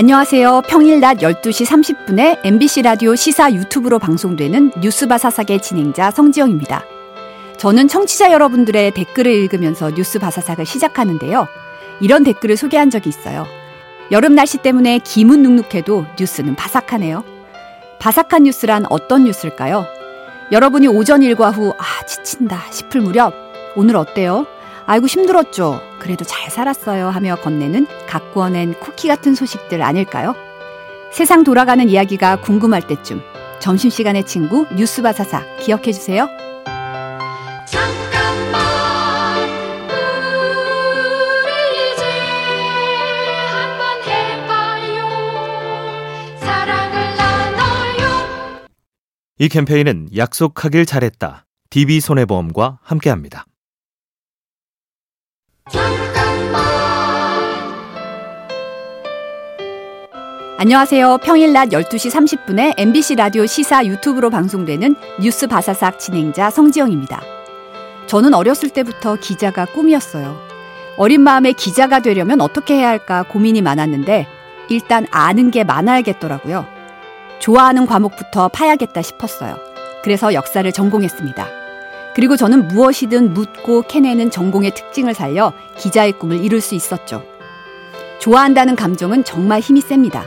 안녕하세요. 평일 낮 12시 30분에 MBC 라디오 시사 유튜브로 방송되는 뉴스바사삭의 진행자 성지영입니다. 저는 청취자 여러분들의 댓글을 읽으면서 뉴스바사삭을 시작하는데요. 이런 댓글을 소개한 적이 있어요. 여름 날씨 때문에 기분 눅눅해도 뉴스는 바삭하네요. 바삭한 뉴스란 어떤 뉴스일까요? 여러분이 오전 일과 후, 아, 지친다 싶을 무렵, 오늘 어때요? 아이고 힘들었죠. 그래도 잘 살았어요 하며 건네는 가꾸어낸 쿠키 같은 소식들 아닐까요? 세상 돌아가는 이야기가 궁금할 때쯤 점심시간의 친구 뉴스바사사 기억해 주세요. 이 캠페인은 약속하길 잘했다. DB손해보험과 함께합니다. 안녕하세요. 평일 낮 12시 30분에 MBC 라디오 시사 유튜브로 방송되는 뉴스 바사삭 진행자 성지영입니다. 저는 어렸을 때부터 기자가 꿈이었어요. 어린 마음에 기자가 되려면 어떻게 해야 할까 고민이 많았는데 일단 아는 게 많아야겠더라고요. 좋아하는 과목부터 파야겠다 싶었어요. 그래서 역사를 전공했습니다. 그리고 저는 무엇이든 묻고 캐내는 전공의 특징을 살려 기자의 꿈을 이룰 수 있었죠. 좋아한다는 감정은 정말 힘이 셉니다.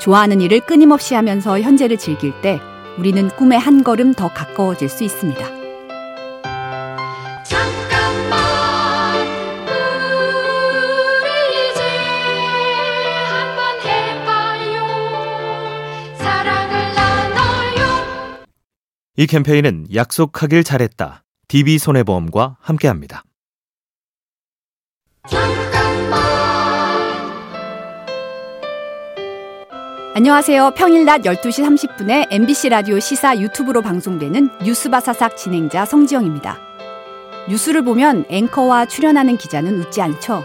좋아하는 일을 끊임없이 하면서 현재를 즐길 때 우리는 꿈에 한 걸음 더 가까워질 수 있습니다. 이 캠페인은 약속하길 잘했다. DB손해보험과 함께합니다. 안녕하세요. 평일 낮 12시 30분에 MBC 라디오 시사 유튜브로 방송되는 뉴스바사삭 진행자 성지영입니다. 뉴스를 보면 앵커와 출연하는 기자는 웃지 않죠.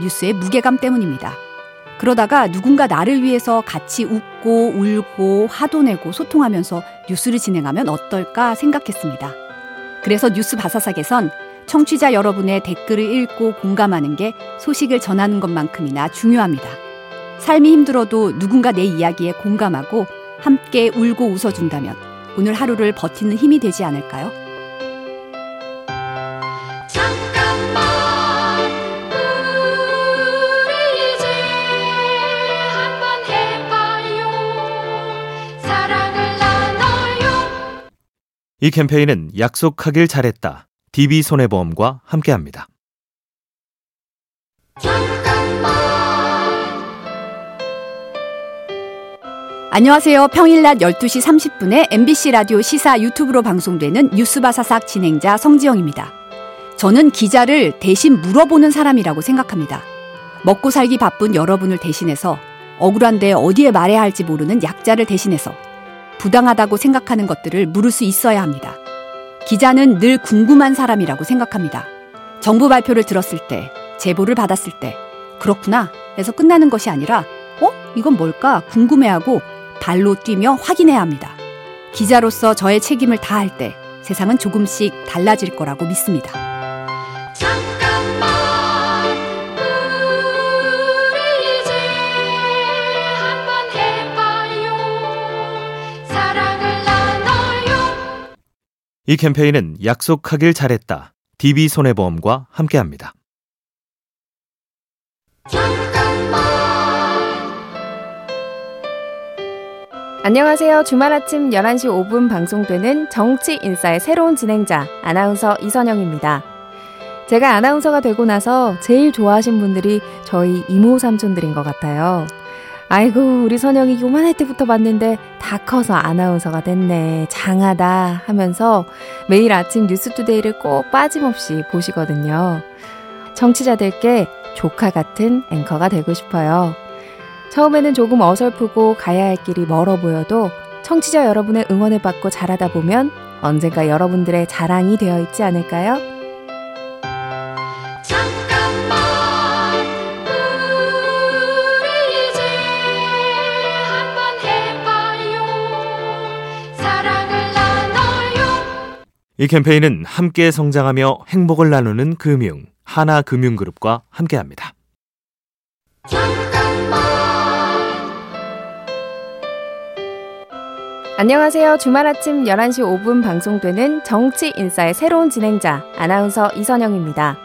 뉴스의 무게감 때문입니다. 그러다가 누군가 나를 위해서 같이 웃고 울고 화도 내고 소통하면서 뉴스를 진행하면 어떨까 생각했습니다. 그래서 뉴스 바사삭에선 청취자 여러분의 댓글을 읽고 공감하는 게 소식을 전하는 것만큼이나 중요합니다. 삶이 힘들어도 누군가 내 이야기에 공감하고 함께 울고 웃어준다면 오늘 하루를 버티는 힘이 되지 않을까요? 이 캠페인은 약속하길 잘했다. DB손해보험과 함께합니다. 안녕하세요. 평일 낮 12시 30분에 MBC 라디오 시사 유튜브로 방송되는 뉴스바사삭 진행자 성지영입니다. 저는 기자를 대신 물어보는 사람이라고 생각합니다. 먹고 살기 바쁜 여러분을 대신해서 억울한데 어디에 말해야 할지 모르는 약자를 대신해서 부당하다고 생각하는 것들을 물을 수 있어야 합니다. 기자는 늘 궁금한 사람이라고 생각합니다. 정부 발표를 들었을 때, 제보를 받았을 때, 그렇구나 해서 끝나는 것이 아니라, 어? 이건 뭘까? 궁금해하고 발로 뛰며 확인해야 합니다. 기자로서 저의 책임을 다할 때 세상은 조금씩 달라질 거라고 믿습니다. 이 캠페인은 약속하길 잘했다. DB손해보험과 함께합니다. 안녕하세요. 주말 아침 11시 5분 방송되는 정치 인사의 새로운 진행자 아나운서 이선영입니다. 제가 아나운서가 되고 나서 제일 좋아하신 분들이 저희 이모 삼촌들인 것 같아요. 아이고 우리 선영이 요만할 때부터 봤는데 다 커서 아나운서가 됐네 장하다 하면서 매일 아침 뉴스투데이를 꼭 빠짐없이 보시거든요. 청취자들께 조카 같은 앵커가 되고 싶어요. 처음에는 조금 어설프고 가야 할 길이 멀어 보여도 청취자 여러분의 응원을 받고 자라다 보면 언젠가 여러분들의 자랑이 되어 있지 않을까요? 이 캠페인은 함께 성장하며 행복을 나누는 금융 하나금융그룹과 함께합니다. 안녕하세요. 주말 아침 11시 5분 방송되는 정치 인사의 새로운 진행자 아나운서 이선영입니다.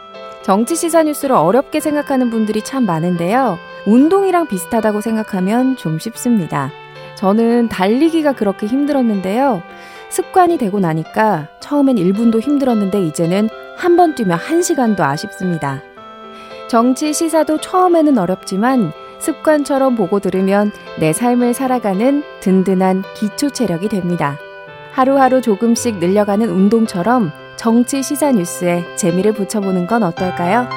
정치 시사 뉴스를 어렵게 생각하는 분들이 참 많은데요. 운동이랑 비슷하다고 생각하면 좀 쉽습니다. 저는 달리기가 그렇게 힘들었는데요. 습관이 되고 나니까 처음엔 1분도 힘들었는데 이제는 한 번 뛰면 1시간도 아쉽습니다. 정치 시사도 처음에는 어렵지만 습관처럼 보고 들으면 내 삶을 살아가는 든든한 기초 체력이 됩니다. 하루하루 조금씩 늘려가는 운동처럼 정치 시사 뉴스에 재미를 붙여보는 건 어떨까요?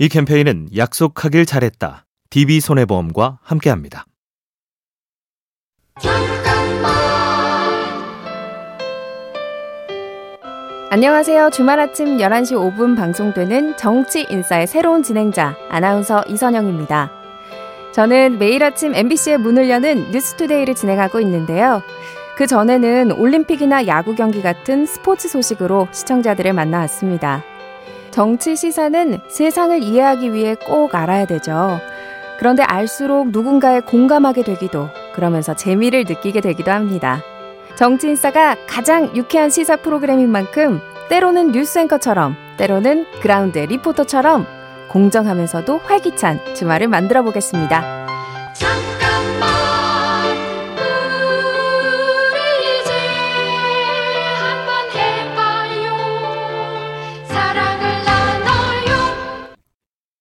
이 캠페인은 약속하길 잘했다 DB손해보험과 함께합니다. 안녕하세요. 주말 아침 11시 5분 방송되는 정치 인사의 새로운 진행자 아나운서 이선영입니다. 저는 매일 아침 MBC의 문을 여는 뉴스투데이를 진행하고 있는데요. 그 전에는 올림픽이나 야구 경기 같은 스포츠 소식으로 시청자들을 만나왔습니다. 정치 시사는 세상을 이해하기 위해 꼭 알아야 되죠. 그런데 알수록 누군가에 공감하게 되기도 그러면서 재미를 느끼게 되기도 합니다. 정치인싸가 가장 유쾌한 시사 프로그램인 만큼 때로는 뉴스 앵커처럼 때로는 그라운드 리포터처럼 공정하면서도 활기찬 주말을 만들어 보겠습니다.